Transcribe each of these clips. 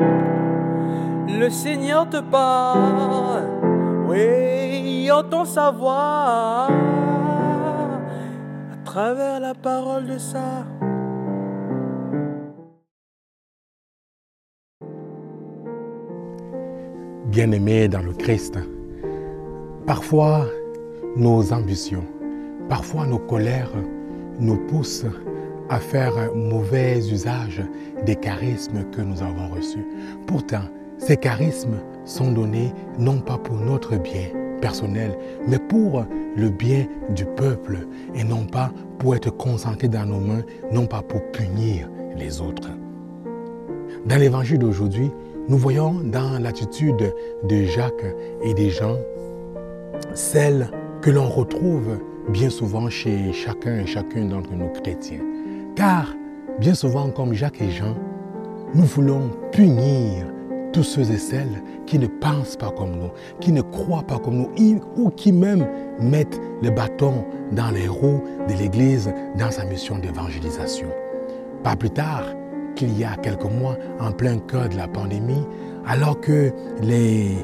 Le Seigneur te parle, oui, entend sa voix à travers la parole de ça. Bien-aimés dans le Christ, parfois nos ambitions, parfois nos colères nous poussent à faire mauvais usage des charismes que nous avons reçus. Pourtant, ces charismes sont donnés non pas pour notre bien personnel, mais pour le bien du peuple et non pas pour être concentrés dans nos mains, non pas pour punir les autres. Dans l'évangile d'aujourd'hui, nous voyons dans l'attitude de Jacques et des gens celle que l'on retrouve bien souvent chez chacun et chacune d'entre nous chrétiens. Car, bien souvent, comme Jacques et Jean, nous voulons punir tous ceux et celles qui ne pensent pas comme nous, qui ne croient pas comme nous, ou qui même mettent le bâton dans les roues de l'Église dans sa mission d'évangélisation. Pas plus tard qu'il y a quelques mois, en plein cœur de la pandémie, alors que les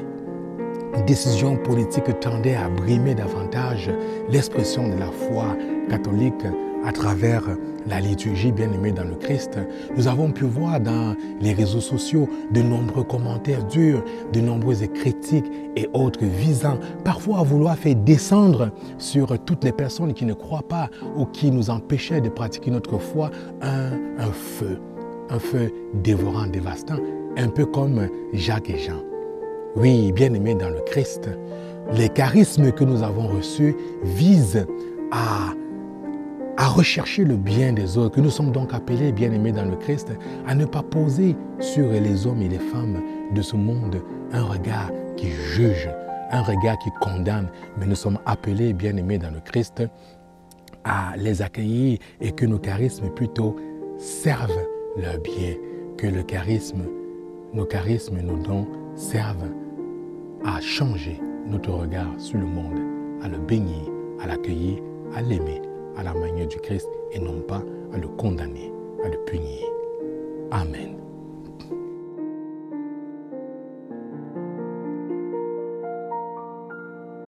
décisions politiques tendaient à brimer davantage l'expression de la foi catholique à travers la liturgie bien-aimée dans le Christ, nous avons pu voir dans les réseaux sociaux de nombreux commentaires durs, de nombreuses critiques et autres visant parfois à vouloir faire descendre sur toutes les personnes qui ne croient pas ou qui nous empêchaient de pratiquer notre foi un, un feu, un feu dévorant, dévastant, un peu comme Jacques et Jean. Oui, bien-aimés dans le Christ, les charismes que nous avons reçus visent à à rechercher le bien des autres, que nous sommes donc appelés, bien-aimés dans le Christ, à ne pas poser sur les hommes et les femmes de ce monde un regard qui juge, un regard qui condamne, mais nous sommes appelés, bien-aimés dans le Christ, à les accueillir et que nos charismes plutôt servent leur bien, que le charisme, nos charismes, nos dons servent à changer notre regard sur le monde, à le bénir, à l'accueillir, à l'aimer à la manière du Christ et non pas à le condamner, à le punir. Amen.